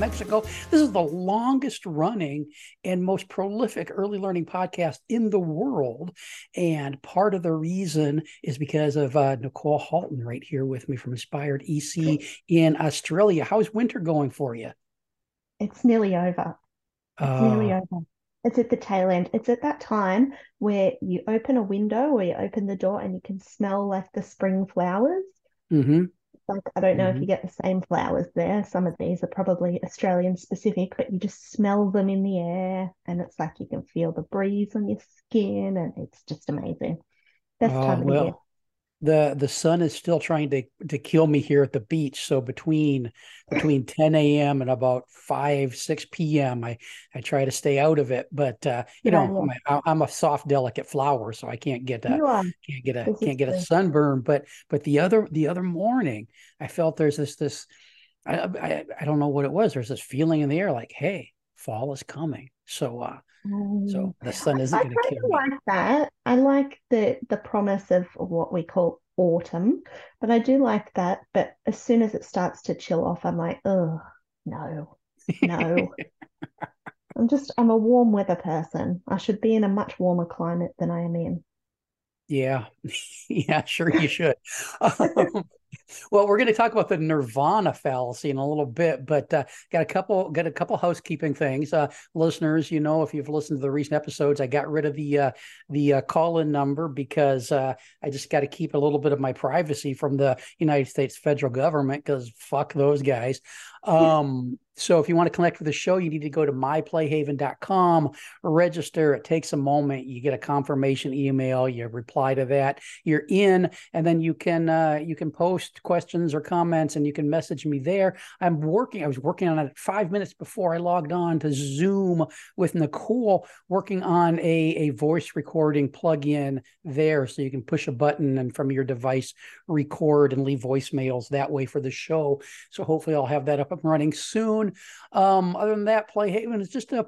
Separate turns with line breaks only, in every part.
Mexico. This is the longest running and most prolific early learning podcast in the world. And part of the reason is because of uh, Nicole Halton right here with me from Inspired EC in Australia. How's winter going for you?
It's nearly over. It's
Uh,
nearly over. It's at the tail end. It's at that time where you open a window or you open the door and you can smell like the spring flowers.
mhm.
Like, I don't know if
Mhm.
you get the same flowers there. Some of these are probably Australian specific, but you just smell them in the air and it's like you can feel the breeze on your skin and it's just amazing. Best
Oh,
time of the year.
The the sun is still trying to to kill me here at the beach. So between between 10 a.m. and about 5, 6 p.m., I I try to stay out of it. But uh, you
Good
know, a, I'm a soft, delicate flower, so I can't get a can't get a
This
can't get a sunburn. But but the other the other morning, I felt there's this this I I, I don't know what it was. There's this feeling in the air, like, hey, fall is coming. So uh, so
Um,
the sun isn't
I
going to
kind
kill
of
me.
like that. I like the the promise of what we call autumn, but I do like that. But as soon as it starts to chill off, I'm like, oh no, no. I'm just I'm a warm weather person. I should be in a much warmer climate than I am in.
Yeah, yeah, sure you should. Um, well, we're going to talk about the Nirvana fallacy in a little bit, but uh, got a couple got a couple housekeeping things. Uh, listeners, you know, if you've listened to the recent episodes, I got rid of the uh, the uh, call-in number because uh, I just got to keep a little bit of my privacy from the United States federal government because fuck those guys. Um, so if you want to connect with the show, you need to go to myplayhaven.com, register. It takes a moment. You get a confirmation email. You reply to that. You're in, and then you can uh, you can post questions or comments, and you can message me there. I'm working. I was working on it five minutes before I logged on to Zoom with Nicole, working on a a voice recording plugin there, so you can push a button and from your device record and leave voicemails that way for the show. So hopefully I'll have that up and running soon. Um, other than that, Play Haven is just a,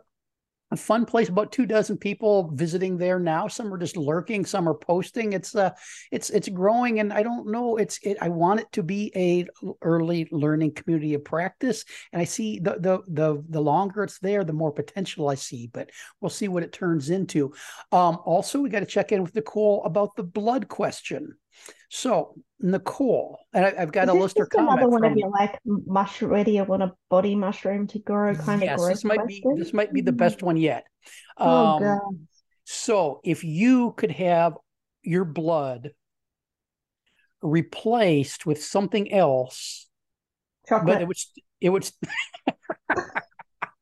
a fun place. About two dozen people visiting there now. Some are just lurking. Some are posting. It's uh, it's it's growing, and I don't know. It's it. I want it to be a early learning community of practice, and I see the the the the longer it's there, the more potential I see. But we'll see what it turns into. Um, also, we got to check in with Nicole about the blood question. So, Nicole, and I, I've got
Is
a
list
listener
just another one
from
of your like mushroom, do you want a body mushroom to grow kind of
yes, this might be this might be the best one yet.
Oh
Um,
God.
so if you could have your blood replaced with something else, but it would it would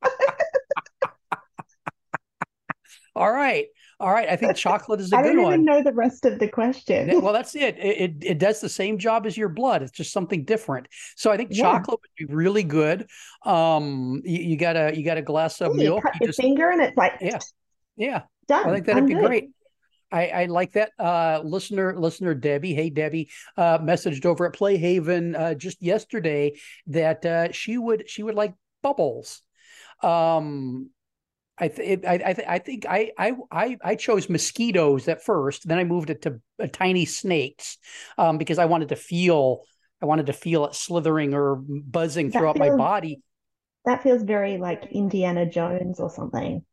all right, all right. I think chocolate is a
I
good one.
I don't even know the rest of the question.
Well, that's it. It, it. it does the same job as your blood. It's just something different. So I think
Yeah.
chocolate would be really good. Um, you, you got a you got a glass of
Yeah, you
milk.
cut
You
your
just
finger and it's like
yeah, yeah.
done.
I think that'd
I'm
be
good.
great. I, I like that. Uh, listener, listener Debbie, hey Debbie, uh, messaged over at Playhaven uh, just yesterday that uh, she would she would like bubbles. Um, I th- I I, th- I think I, I I chose mosquitoes at first. Then I moved it to uh, tiny snakes um, because I wanted to feel I wanted to feel it slithering or buzzing
That
throughout my body.
That feels very like Indiana Jones or something.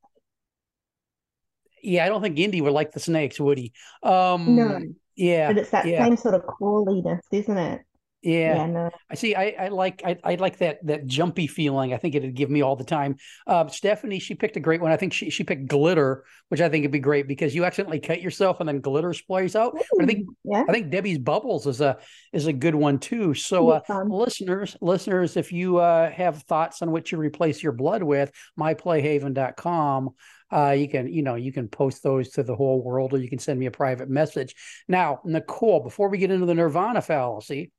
Yeah, I don't think Indy would like the snakes, would he? Um,
No,
Yeah.
but it's that
yeah.
same sort of crawliness, isn't it?
Yeah.
Yeah, no.
I see. I, I like I, I like that that jumpy feeling. I think it'd give me all the time. Uh, Stephanie, she picked a great one. I think she she picked glitter, which I think would be great because you accidentally cut yourself and then glitter sprays out. But I think
Yeah.
I think Debbie's bubbles is a is a good one too. So uh, listeners, listeners, if you uh, have thoughts on what you replace your blood with, myplayhaven.com. Uh, you can, you know, you can post those to the whole world, or you can send me a private message. Now, Nicole, before we get into the Nirvana fallacy,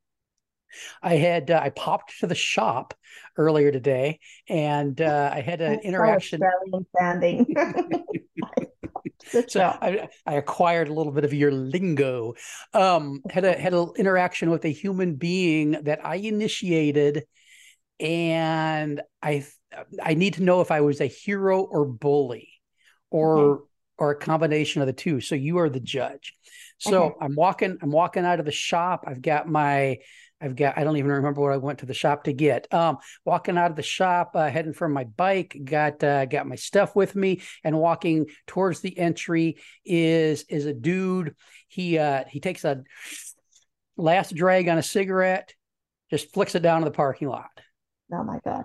I had uh, I popped to the shop earlier today, and uh, I had an interaction.
Good
So. I, I acquired a little bit of your lingo. Um, had a had an interaction with a human being that I initiated, and I I need to know if I was a hero or bully, or
Okay.
or a combination of the two. So you are the judge. So. I'm walking I'm walking out of the shop. I've got my I've got I don't even remember what I went to the shop to get. Um, walking out of the shop, uh, heading for my bike, got uh, got my stuff with me, and walking towards the entry is is a dude. He uh, he takes a last drag on a cigarette, just flicks it down to the parking lot,
Oh my God.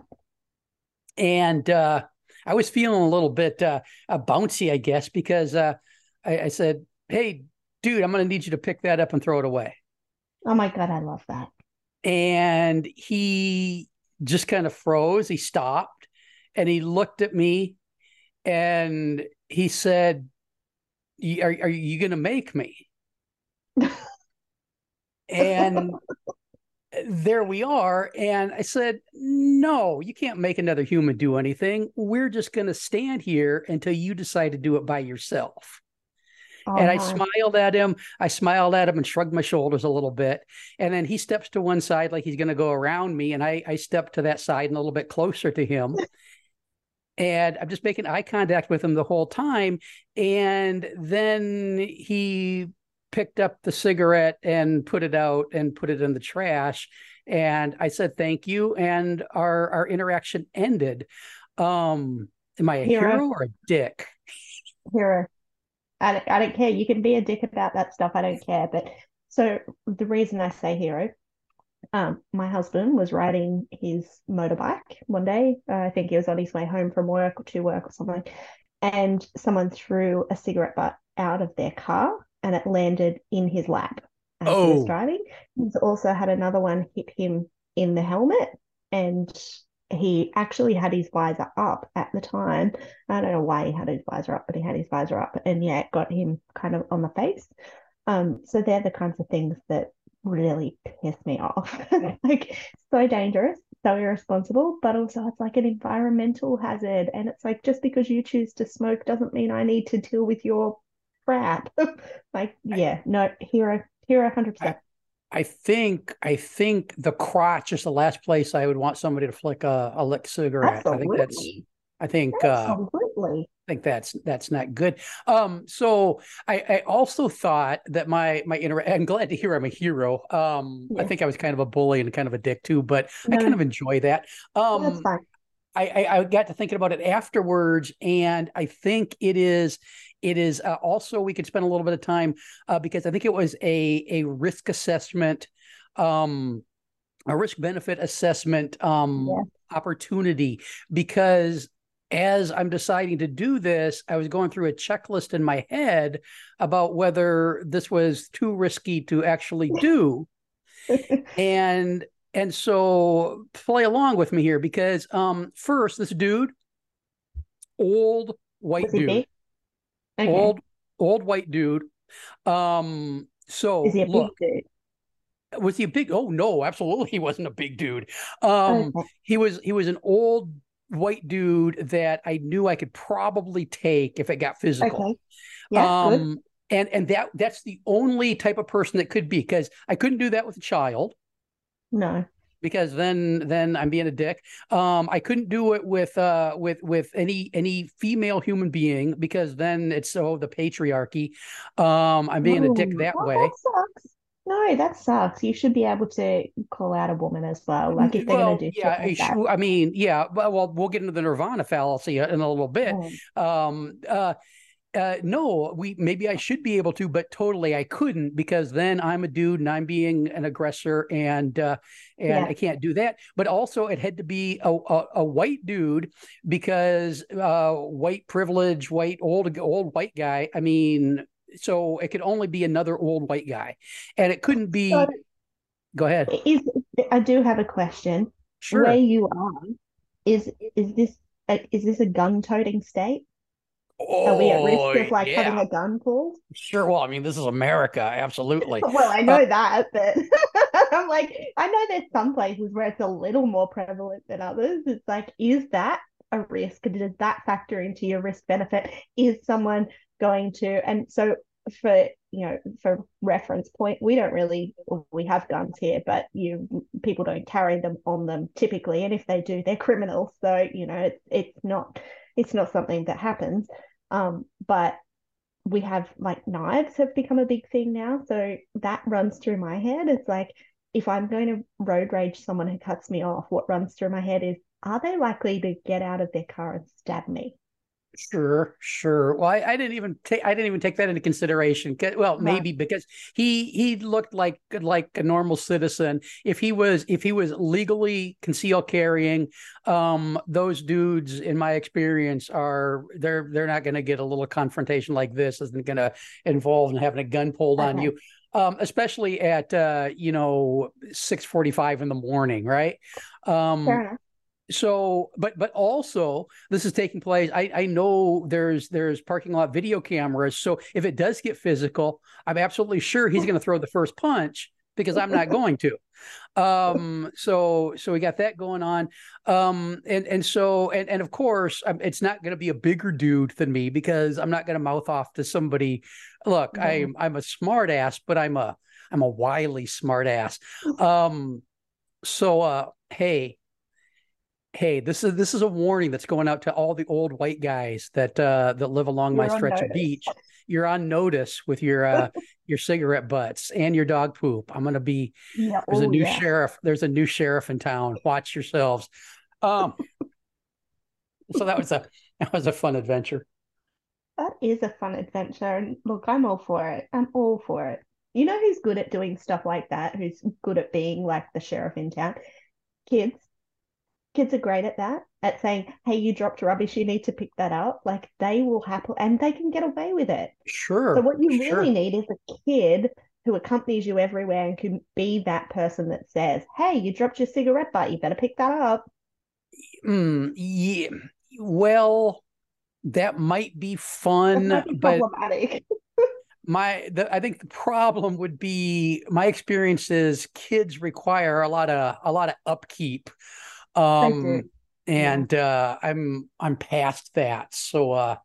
and uh, I was feeling a little bit uh, uh, bouncy, I guess, because uh, I, I said, "Hey, dude, I'm going to need you to pick that up and throw it away."
Oh my God, I love that.
And he just kind of froze. He stopped and he looked at me and he said, Are, are you going to make me? and there we are. And I said, No, you can't make another human do anything. We're just going to stand here until you decide to do it by yourself
Oh,
and I smiled at him. I smiled at him and shrugged my shoulders a little bit. And then he steps to one side like he's going to go around me. And I, I step to that side and a little bit closer to him. and I'm just making eye contact with him the whole time. And then he picked up the cigarette and put it out and put it in the trash. And I said, thank you. And our, our interaction ended. Um, am I a
Hero.
hero or a dick?
hero. I don't, I don't care. You can be a dick about that stuff. I don't care. But so the reason I say hero, um, my husband was riding his motorbike one day. Uh, I think he was on his way home from work or to work or something, and someone threw a cigarette butt out of their car and it landed in his lap as he
Oh.
was driving. He's also had another one hit him in the helmet and he actually had his visor up at the time. I don't know why he had his visor up, but he had his visor up, and yeah, it got him kind of on the face. Um, so they're the kinds of things that really piss me off. like so dangerous, so irresponsible, but also it's like an environmental hazard. And it's like just because you choose to smoke doesn't mean I need to deal with your crap. like, yeah, no, hero, hero, hundred percent.
I think I think the crotch is the last place I would want somebody to flick a, a lick cigarette. I think that's I think uh,
Absolutely.
I think that's that's not good. Um, so I, I also thought that my my inter- I'm glad to hear I'm a hero. Um, I think I was kind of a bully and kind of a dick too, but I kind of enjoy that.
Well, that's
Um,
fine.
I, I I got to thinking about it afterwards, and I think it is it is uh, also we could spend a little bit of time uh, because I think it was a a risk assessment, um, a risk benefit assessment um,
Yeah.
opportunity because as I'm deciding to do this, I was going through a checklist in my head about whether this was too risky to actually do and and so play along with me here because um first this dude old white dude?
Okay.
old old white dude um so
Is he a big
look was he a big oh no absolutely he wasn't a big dude um
Okay.
he was he was an old white dude that i knew i could probably take if it got physical
Okay. Yeah, good.
um and and that that's the only type of person that could be because i couldn't do that with a child
No.
because then then I'm being a dick. Um, I couldn't do it with uh with with any any female human being because then it's so the patriarchy. Um, I'm being a dick that
well,
way.
that. No, that sucks. You should be able to call out a woman as well. Like if they're
well,
going to do
yeah, I,
like that.
I mean, yeah, but well, we'll get into the Nirvana fallacy in a little bit.
Oh,
Um, uh, uh, no, we maybe I should be able to, but totally I couldn't because then I'm a dude and I'm being an aggressor and uh, and yeah. I can't do that. But also it had to be a, a, a white dude because uh, white privilege, white old old white guy. I mean, so it could only be another old white guy, and it couldn't be. So, go ahead.
Is, I do have a question.
Sure.
Where you are, is is this a, is this a gun toting state?
Oh,
Are we at risk of like yeah. having a gun pulled?
Sure. Well, I mean, this is America. Absolutely.
well, I know uh, that, but I'm like, I know there's some places where it's a little more prevalent than others. It's like, is that a risk? Does that factor into your risk benefit? Is someone going to, and so for you know for reference point we don't really we have guns here but you people don't carry them on them typically and if they do they're criminals so you know it's it's not it's not something that happens um, but we have like knives have become a big thing now. So that runs through my head. It's like if I'm going to road rage someone who cuts me off, what runs through my head is are they likely to get out of their car and stab me?
Sure, sure. Well, I, I, didn't even take I didn't even take that into consideration. Well, maybe because he he looked like like a normal citizen. If he was if he was legally concealed carrying, um, those dudes, in my experience, are they're they're not going to get a little confrontation like this. Isn't going to involve in having a gun pulled okay. on you. Um, especially at uh, you know six forty five in the morning, right? Um, Fair enough so but but also this is taking place i i know there's there's parking lot video cameras so if it does get physical i'm absolutely sure he's going to throw the first punch because i'm not going to. Um so so we got that going on. Um and and so and and of course um, it's not going to be a bigger dude than me because i'm not going to mouth off to somebody look mm-hmm. i'm i'm a smart ass but i'm a i'm a wily smart ass. Um so uh hey hey, this is this is a warning that's going out to all the old white guys that uh, that live along You're my stretch of beach. You're on notice with your uh, your cigarette butts and your dog poop. I'm gonna be yeah. there's a oh, new yeah. sheriff. There's a new sheriff in town. Watch yourselves. Um, so that was a that was a fun adventure.
That is a fun adventure, and look, I'm all for it. I'm all for it. You know who's good at doing stuff like that? Who's good at being like the sheriff in town? Kids kids are great at that at saying hey you dropped rubbish you need to pick that up. Like they will happily and they can get away with it.
Sure
so what you
sure.
really need is a kid who accompanies you everywhere and can be that person that says hey you dropped your cigarette butt you better pick that up.
Mm, yeah well that might be fun might be but my the, i think the problem would be my experience is kids require a lot of a lot of upkeep um, and yeah. uh, I'm I'm past that. So uh,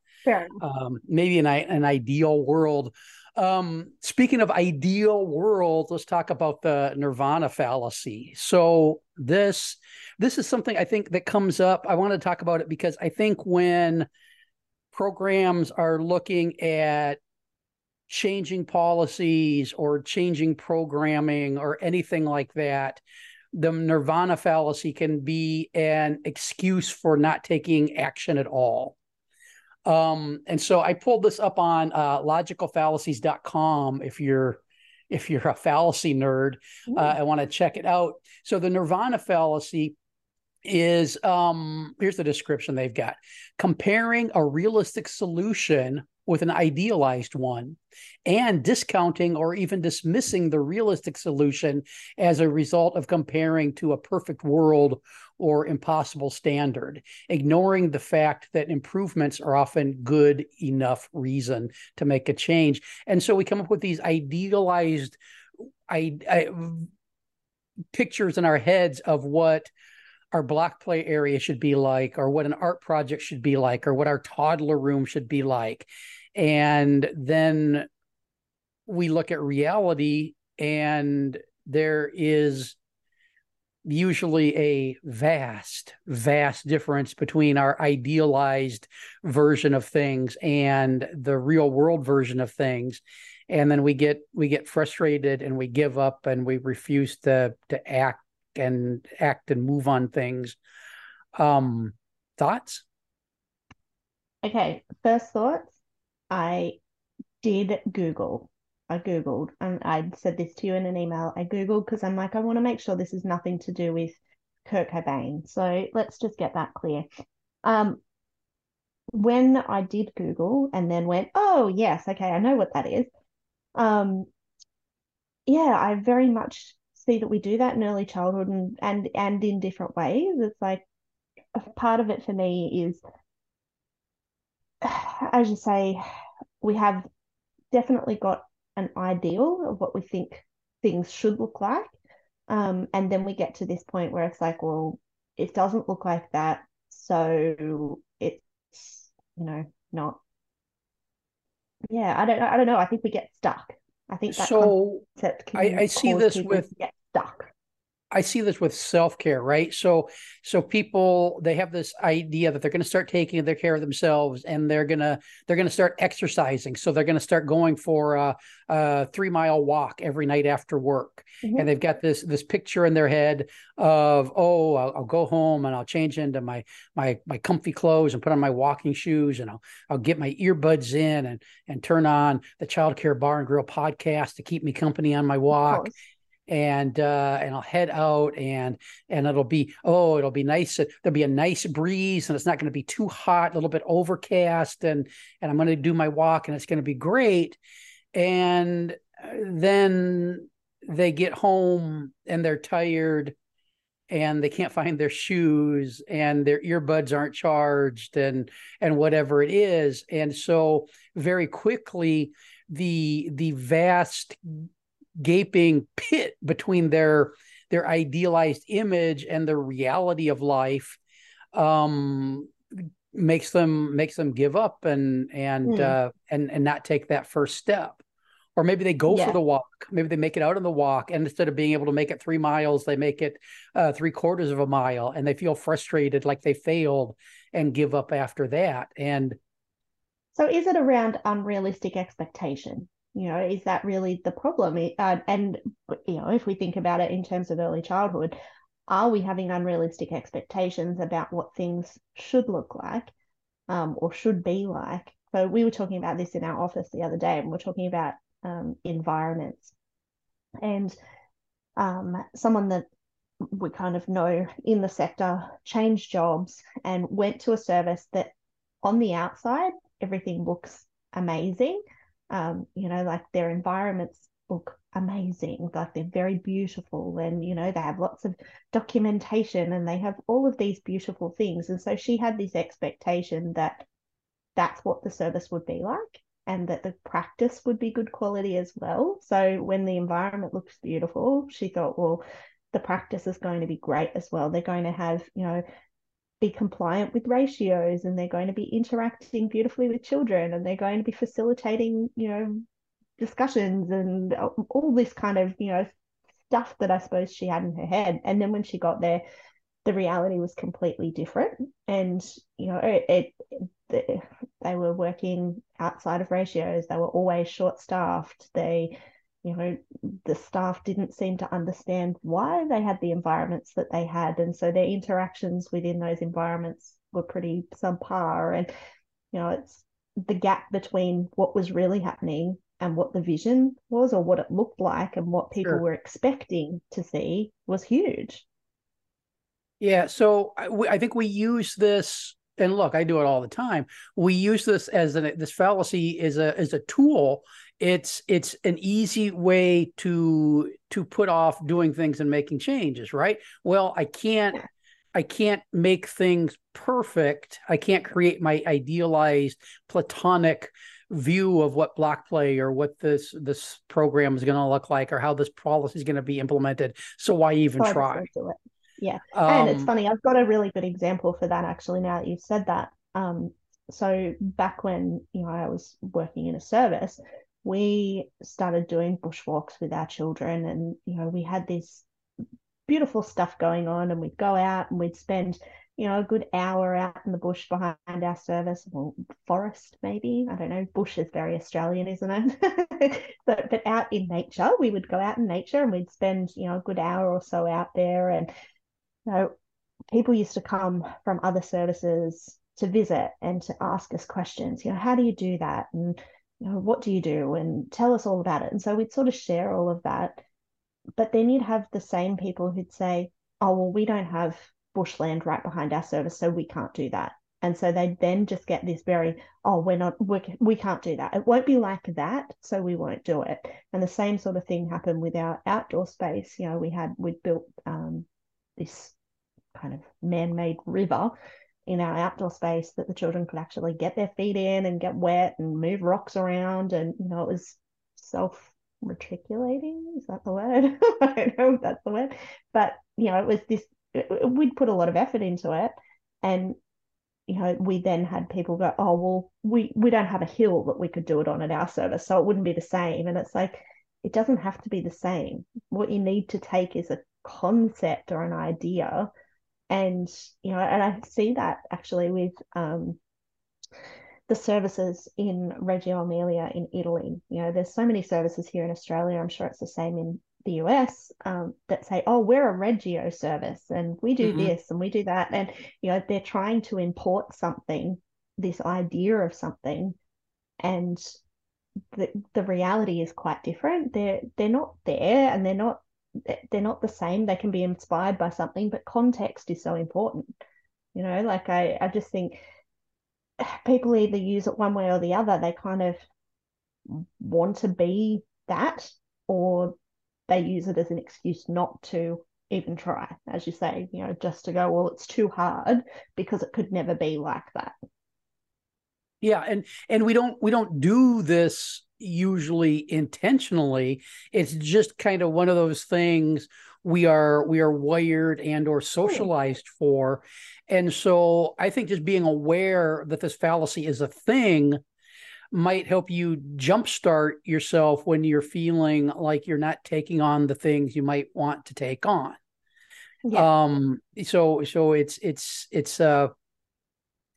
um, maybe in an ideal world. Um, speaking of ideal world, let's talk about the nirvana fallacy. So this this is something I think that comes up. I want to talk about it because I think when programs are looking at changing policies or changing programming or anything like that, the nirvana fallacy can be an excuse for not taking action at all. Um, and so I pulled this up on uh, logicalfallacies.com if you're if you're a fallacy nerd, uh, I want to check it out. So the nirvana fallacy is um here's the description they've got comparing a realistic solution with an idealized one and discounting or even dismissing the realistic solution as a result of comparing to a perfect world or impossible standard, ignoring the fact that improvements are often good enough reason to make a change. And so we come up with these idealized I, I, pictures in our heads of what our block play area should be like, or what an art project should be like, or what our toddler room should be like and then we look at reality and there is usually a vast vast difference between our idealized version of things and the real world version of things. And then we get we get frustrated and we give up and we refuse to to act and act and move on things. Um thoughts?
Okay first thoughts I did Google. I Googled and I said this to you in an email. I Googled because I'm like, I want to make sure this is nothing to do with Kurt Cobain. So let's just get that clear. Um, when I did Google and then went, oh, yes, okay, I know what that is. Um, yeah, I very much see that we do that in early childhood and and and in different ways. It's like a part of it for me is, as you say, we have definitely got an ideal of what we think things should look like. Um, and then we get to this point where it's like, well, it doesn't look like that. So it's, you know, not. Yeah, I don't I don't know. I think we get stuck. I think that
so I, I see this with
get stuck.
I see this with self care, right? So, so people they have this idea that they're going to start taking their care of themselves, and they're gonna they're going to start exercising. So they're going to start going for a, a, three mile walk every night after work, mm-hmm. and they've got this this picture in their head of oh I'll, I'll, go home and I'll change into my my my comfy clothes and put on my walking shoes and I'll I'll get my earbuds in and and turn on the Child Care Bar and Grill podcast to keep me company on my walk and uh, and I'll head out and and it'll be oh it'll be nice there'll be a nice breeze and it's not going to be too hot a little bit overcast and and I'm going to do my walk and it's going to be great. And uh, then they get home and they're tired and they can't find their shoes and their earbuds aren't charged and and whatever it is. And so very quickly the the vast gaping pit between their their idealized image and the reality of life um, makes them makes them give up and and mm. uh, and and not take that first step or maybe they go yeah. for the walk maybe they make it out on the walk and instead of being able to make it three miles they make it uh, three quarters of a mile and they feel frustrated like they failed and give up after that and
so is it around unrealistic expectation you know is that really the problem? Uh, and you know if we think about it in terms of early childhood are we having unrealistic expectations about what things should look like um, or should be like? So we were talking about this in our office the other day and we're talking about um, environments. And um, someone that we kind of know in the sector changed jobs and went to a service that on the outside everything looks amazing um, you know, like their environments look amazing, like they're very beautiful, and you know, they have lots of documentation and they have all of these beautiful things. And so she had this expectation that that's what the service would be like and that the practice would be good quality as well. So when the environment looks beautiful, she thought, well, the practice is going to be great as well. They're going to have, you know, be compliant with ratios and they're going to be interacting beautifully with children and they're going to be facilitating you know discussions and all this kind of you know stuff that i suppose she had in her head. And then when she got there the reality was completely different. And you know it, it they were working outside of ratios. They were always short staffed they you know the staff didn't seem to understand why they had the environments that they had and so their interactions within those environments were pretty subpar and you know it's the gap between what was really happening and what the vision was or what it looked like and what people sure. were expecting to see was huge
yeah so I, I think we use this and look, I do it all the time. We use this as an this fallacy is a is a tool it's it's an easy way to to put off doing things and making changes right? Well i can't i can't make things perfect. I can't create my idealized platonic view of what block play or what this this program is going to look like or how this policy is going to be implemented. So why even try?
yeah. Um, and it's um, funny i've got a really good example for that actually now that you've said that. Um so back when you know i was working in a service we started doing bushwalks with our children and you know we had this beautiful stuff going on and we'd go out and we'd spend you know a good hour out in the bush behind our service forest maybe i don't know bush is very australian isn't it but, but out in nature we would go out in nature and we'd spend you know a good hour or so out there and you know people used to come from other services to visit and to ask us questions. You know, how do you do that? And what do you do? And tell us all about it. And so we'd sort of share all of that. But then you'd have the same people who'd say, oh, well, we don't have bushland right behind our service, so we can't do that. And so they then just get this very, oh, we're not, we, we can't do that. It won't be like that, so we won't do it. And the same sort of thing happened with our outdoor space. You know, we had, we'd built um, this kind of man made river in our outdoor space that the children could actually get their feet in and get wet and move rocks around. And, you know, it was self reticulating. Is that the word? I don't know if that's the word. But, you know, it was this, we'd put a lot of effort into it. And you know, we then had people go, oh, well, we, we don't have a hill that we could do it on at our service, so it wouldn't be the same. And it's like, it doesn't have to be the same. What you need to take is a concept or an idea. And, you know, and I see that actually with um, the services in Reggio Emilia in Italy. You know, there's so many services here in Australia. I'm sure it's the same in the US um, that say, oh, we're a Reggio service and we do mm-hmm. this and we do that. And, you know, they're trying to import something, this idea of something. And the, the reality is quite different. They're, they're not there and they're not, they're not the same. They can be inspired by something, but context is so important. You know, like I, I just think people either use it one way or the other. They kind of want to be that or they use it as an excuse not to even try, as you say, you know, just to go, well, it's too hard because it could never be like that.
Yeah, and and we don't we don't do this usually intentionally. It's just kind of one of those things we are we are wired and or socialized for. And so I think just being aware that this fallacy is a thing might help you jumpstart yourself when you're feeling like you're not taking on the things you might want to take on. Yeah. Um so so it's it's it's uh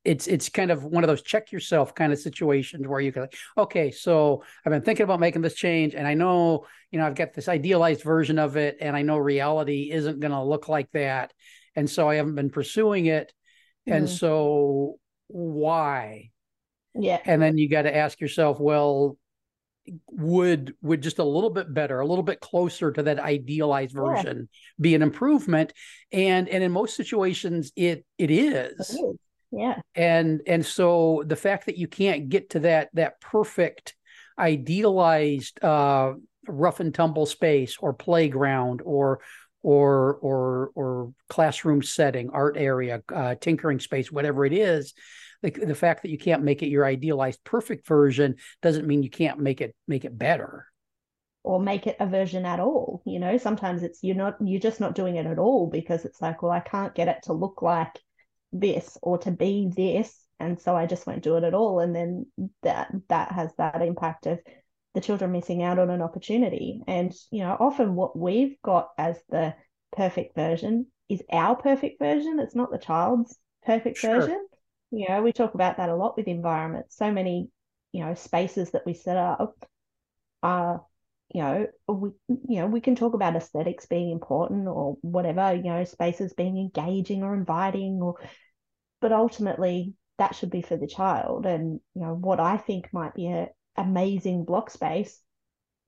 it's it's kind of one of those check yourself kind of situations where you can like, okay, so I've been thinking about making this change and I know, you know, I've got this idealized version of it and I know reality isn't going to look like that. And so I haven't been pursuing it. Mm-hmm. And so why?
Yeah.
And then you got to ask yourself, well, would would just a little bit better, a little bit closer to that idealized version yeah. be an improvement? And and in most situations it it is. It is.
Yeah.
And and so the fact that you can't get to that that perfect idealized uh rough and tumble space or playground or or or or classroom setting, art area, uh, tinkering space, whatever it is, the, the fact that you can't make it your idealized perfect version doesn't mean you can't make it make it better
or make it a version at all you know sometimes it's you're not you're just not doing it at all because it's like well i can't get it to look like this or to be this and so i just won't do it at all. And then that that has that impact of the children missing out on an opportunity. And you know often what we've got as the perfect version is our perfect version. It's not the child's perfect sure. version. You know, we talk about that a lot with environment. So many, you know, spaces that we set up are, you know, we you know, we can talk about aesthetics being important or whatever, you know, spaces being engaging or inviting or but ultimately that should be for the child. And, you know, what I think might be an amazing block space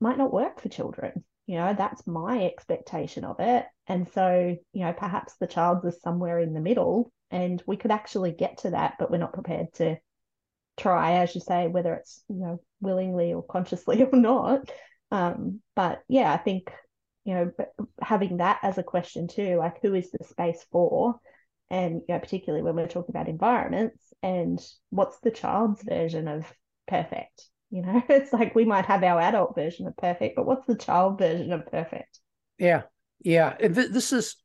might not work for children. You know, that's my expectation of it. And so, you know, perhaps the child is somewhere in the middle and we could actually get to that but we're not prepared to try as you say whether it's you know willingly or consciously or not um, but yeah i think you know having that as a question too like who is the space for? And you know particularly when we're talking about environments and what's the child's version of perfect you know? It's like we might have our adult version of perfect but what's the child version of perfect?
Yeah yeah. Th- this is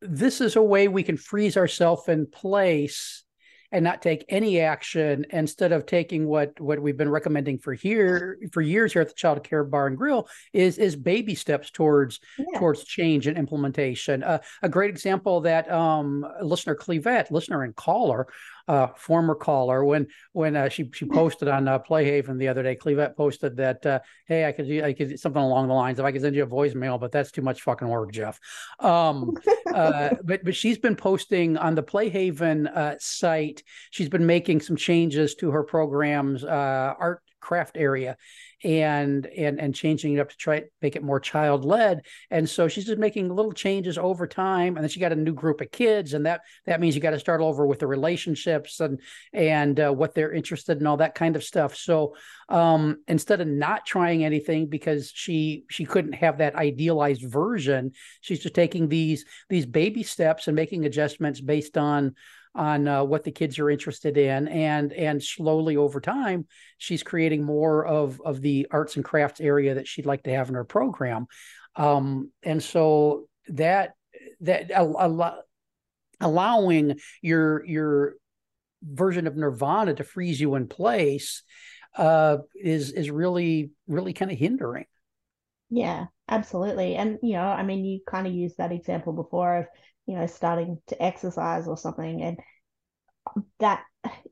this is a way we can freeze ourselves in place and not take any action instead of taking what what we've been recommending for here for years here at the child care bar and grill is is baby steps towards yeah. towards change and implementation uh, a great example that um listener clevette listener and caller uh, former caller when when uh, she she posted on uh, Playhaven the other day. Clevette posted that uh, hey, I could I could something along the lines of I could send you a voicemail, but that's too much fucking work, Jeff. Um, uh, but but she's been posting on the Playhaven uh, site. She's been making some changes to her program's art craft area and and and changing it up to try to make it more child led and so she's just making little changes over time and then she got a new group of kids and that that means you got to start over with the relationships and and uh, what they're interested in all that kind of stuff. So um, instead of not trying anything because she she couldn't have that idealized version she's just taking these these baby steps and making adjustments based on on uh, what the kids are interested in and and slowly over time she's creating more of of the arts and crafts area that she'd like to have in her program. Um, and so that that a, lot allowing your your version of nirvana to freeze you in place uh, is is really really kind of hindering.
Yeah absolutely. And you know i mean you kind of used that example before of you know, starting to exercise or something. And that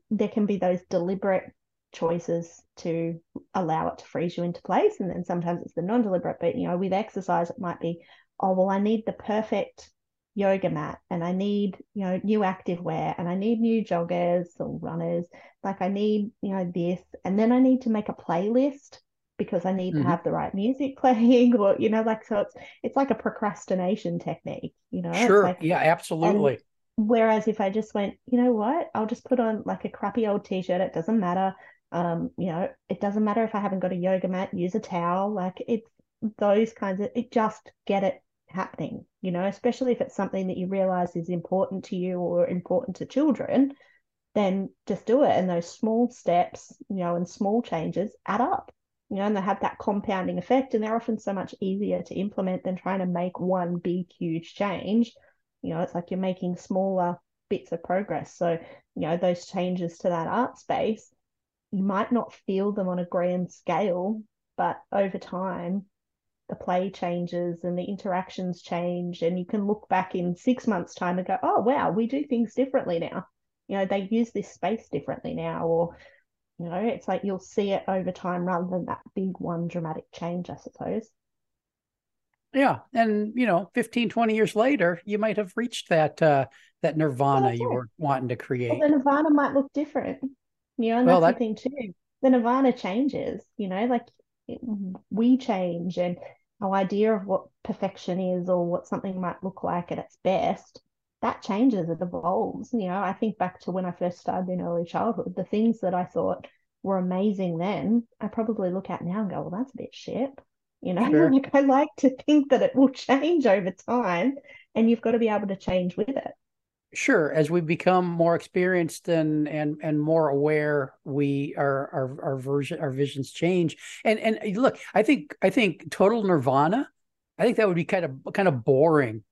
there can be those deliberate choices to allow it to freeze you into place. And then sometimes it's the non deliberate, but, you know, with exercise, it might be, oh, well, I need the perfect yoga mat and I need, you know, new active wear and I need new joggers or runners. Like I need, you know, this. And then I need to make a playlist because I need mm-hmm. to have the right music playing or you know like so it's it's like a procrastination technique you know
sure.
like,
yeah absolutely.
whereas if I just went you know what? I'll just put on like a crappy old t-shirt it doesn't matter um you know it doesn't matter if I haven't got a yoga mat use a towel like it's those kinds of it just get it happening you know especially if it's something that you realize is important to you or important to children then just do it and those small steps you know and small changes add up you know, and they have that compounding effect, and they're often so much easier to implement than trying to make one big, huge change. You know, it's like you're making smaller bits of progress. So, you know, those changes to that art space, you might not feel them on a grand scale, but over time, the play changes and the interactions change, and you can look back in six months' time and go, oh, wow, we do things differently now. You know, they use this space differently now, or you know, it's like you'll see it over time rather than that big one dramatic change, I suppose.
Yeah. And, you know, 15, 20 years later, you might have reached that uh that nirvana you were wanting to create.
Well, the nirvana might look different. You know, and well, that's that... the thing too. The nirvana changes, you know, like it, we change and our idea of what perfection is or what something might look like at its best that changes, it evolves. You know, I think back to when I first started in early childhood, the things that I thought were amazing then, I probably look at now and go, well, that's a bit shit. You know, sure. like I like to think that it will change over time and you've got to be able to change with it.
Sure. As we become more experienced and and and more aware, we our our our version our visions change. And and look, I think I think total nirvana, I think that would be kind of kind of boring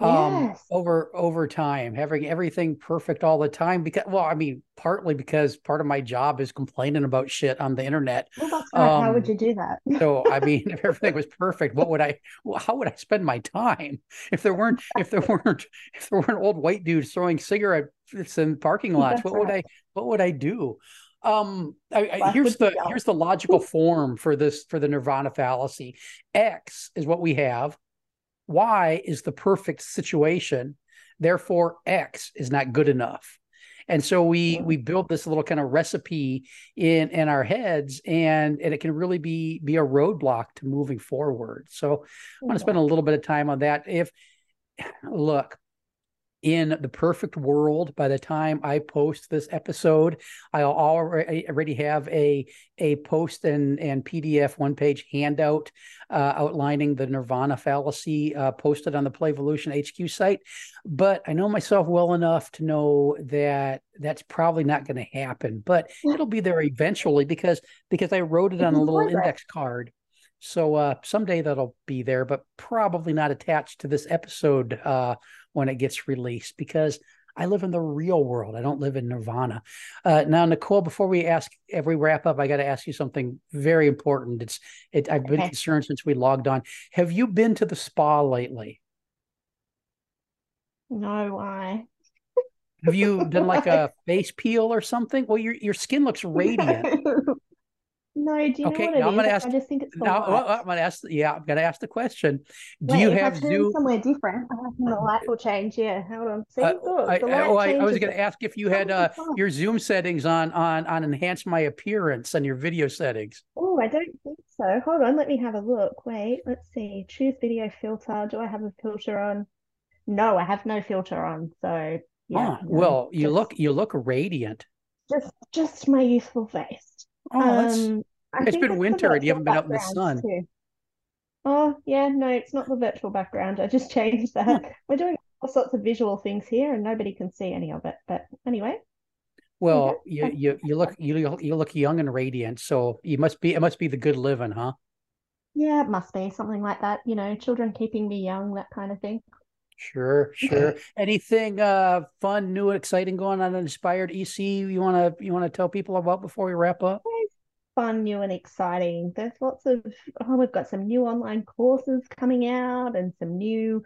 um yes. over over time having everything perfect all the time because well i mean partly because part of my job is complaining about shit on the internet
well. Um, how would um, you do that
so i mean if everything was perfect what would i how would i spend my time if there weren't if there weren't if there weren't old white dudes throwing cigarettes in parking lots that's what right. would i what would i do um I, I, here's the here's the logical form for this for the nirvana fallacy x is what we have Y is the perfect situation. Therefore, X is not good enough. And so we we build this little kind of recipe in in our heads, and and it can really be be a roadblock to moving forward. So I want to spend a little bit of time on that. If look, in the perfect world by the time i post this episode. I'll already have a a post and and pdf one page handout uh, outlining the nirvana fallacy uh, posted on the playvolution hq site. But i know myself well enough to know that that's probably not going to happen but it'll be there eventually because because i wrote it on a little index card. So uh, someday that'll be there, but probably not attached to this episode uh, when it gets released because I live in the real world. I don't live in Nirvana. Uh, now, Nicole, before we ask, if we wrap up, I got to ask you something very important. It's, it, I've been concerned since we logged on. Have you been to the spa lately?
No, why?
Have you done like a face peel or something? Well, your your skin looks radiant.
No, do you
Okay,
know what it
I'm gonna
is?
ask-
I just think it's the
Now,
light.
I'm gonna ask. Yeah, I'm gonna ask the question. Do
Wait,
you have
I
Zoom?
somewhere different, the light will change. Yeah, hold on. See,
Uh,
look,
I,
the
I,
light
oh, I, I was going to ask if you had uh, your Zoom settings on on on enhance my appearance and your video settings.
Oh, I don't think so. Hold on, let me have a look. Wait, let's see. Choose video filter. Do I have a filter on? No, I have no filter on. So yeah, no,
well, you
just,
look you look radiant.
just just my youthful face.
Oh, that's
Um, I
it's been winter and you haven't been out in the sun.
too. Oh, yeah, no, it's not the virtual background. I just changed
Hmm.
that. We're doing all sorts of visual things here and nobody can see any of it. But anyway, there you.
Well, you you you look you you look young and radiant, so you must be it must be the good living, huh?
Yeah, it must be something like that. You know, children keeping me young, that kind of thing.
Sure, sure. Anything uh fun, new, and exciting going on Inspired EC you wanna you wanna tell people about before we wrap up?
Fun, new, and exciting. There's lots of, oh, we've got some new online courses coming out and some new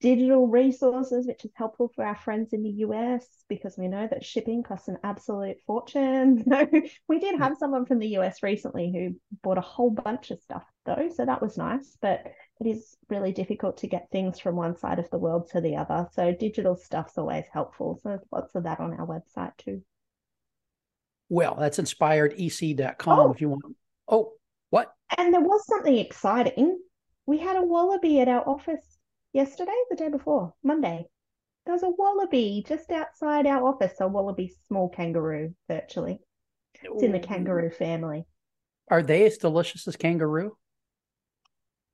digital resources, which is helpful for our friends in the US because we know that shipping costs an absolute fortune. So we did have someone from the US recently who bought a whole bunch of stuff though, so that was nice. But it is really difficult to get things from one side of the world to the other. So digital stuff's always helpful. So there's lots of that on our website too.
Well, that's inspiredec.com
Oh,
if you want. Oh, what?
and there was something exciting. We had a wallaby at our office yesterday, the day before, Monday. There was a wallaby just outside our office, a wallaby small kangaroo, virtually. It's in the kangaroo family.
Are they as delicious as kangaroo?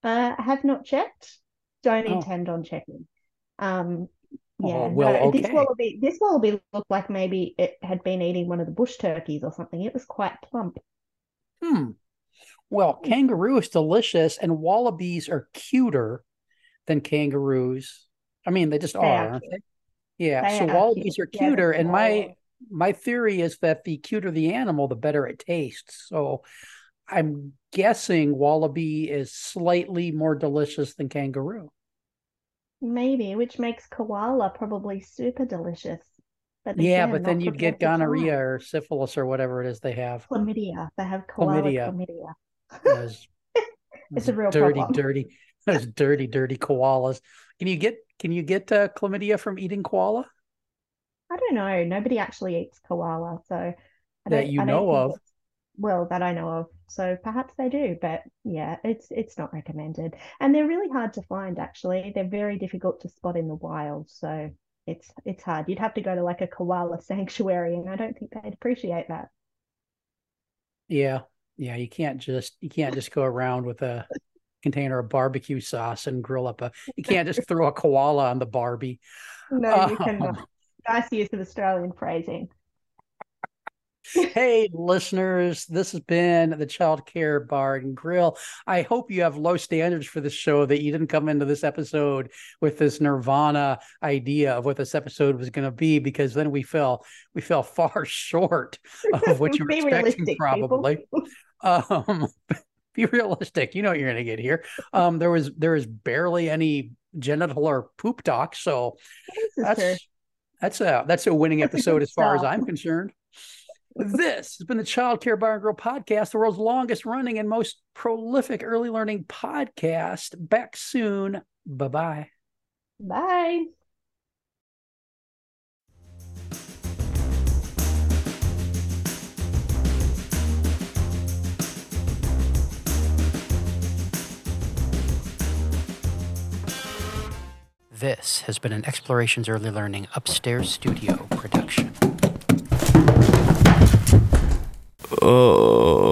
Uh, I have not checked. Don't
Oh,
intend on checking. Um,
oh,
yeah,
well,
no, this wallaby, this wallaby looked like maybe it had been eating one of the bush turkeys or something. It was quite plump.
Hmm. Well, kangaroo is delicious, and wallabies are cuter than kangaroos. I mean, they just
They
are,
are
aren't they? Yeah.
They
So
are cute.
wallabies are
they're
cuter, and my my theory is that the cuter the animal, the better it tastes. So I'm guessing wallaby is slightly more delicious than kangaroo.
Maybe, which makes koala probably super delicious. But
Yeah,
again,
but then you'd get gonorrhea or syphilis or whatever it is they have.
Chlamydia. They have koala
Chlamydia.
chlamydia.
Those,
It's a real
dirty,
problem.
dirty, those dirty, dirty koalas. Can you get can you get uh, chlamydia from eating koala
I don't know. Nobody actually eats koala, so I
that you know of?
Well that I know of. So perhaps they do, but yeah, it's it's not recommended. And they're really hard to find actually. They're very difficult to spot in the wild, so it's it's hard. You'd have to go to like a koala sanctuary, and I don't think they'd appreciate that.
Yeah, yeah. You can't just you can't just go around with a container of barbecue sauce and grill up a. You can't just throw a koala on the Barbie.
No, you cannot.
Um,
Nice use of Australian phrasing.
Hey, listeners, this has been the Child Care Bar and Grill. I hope you have low standards for this show, that you didn't come into this episode with this nirvana idea of what this episode was going to be, because then we fell we fell far short of what you were expecting, probably. Um, be realistic. You know what you're going to get here. Um, there was there is barely any genital or poop talk, so that's that's a that's a winning episode as far as. I'm concerned. This has been the Child Care Bar and Grill podcast, the world's longest running and most prolific early learning podcast. Back soon. Bye bye.
Bye.
This has been an Explorations Early Learning Upstairs Studio production.
oh.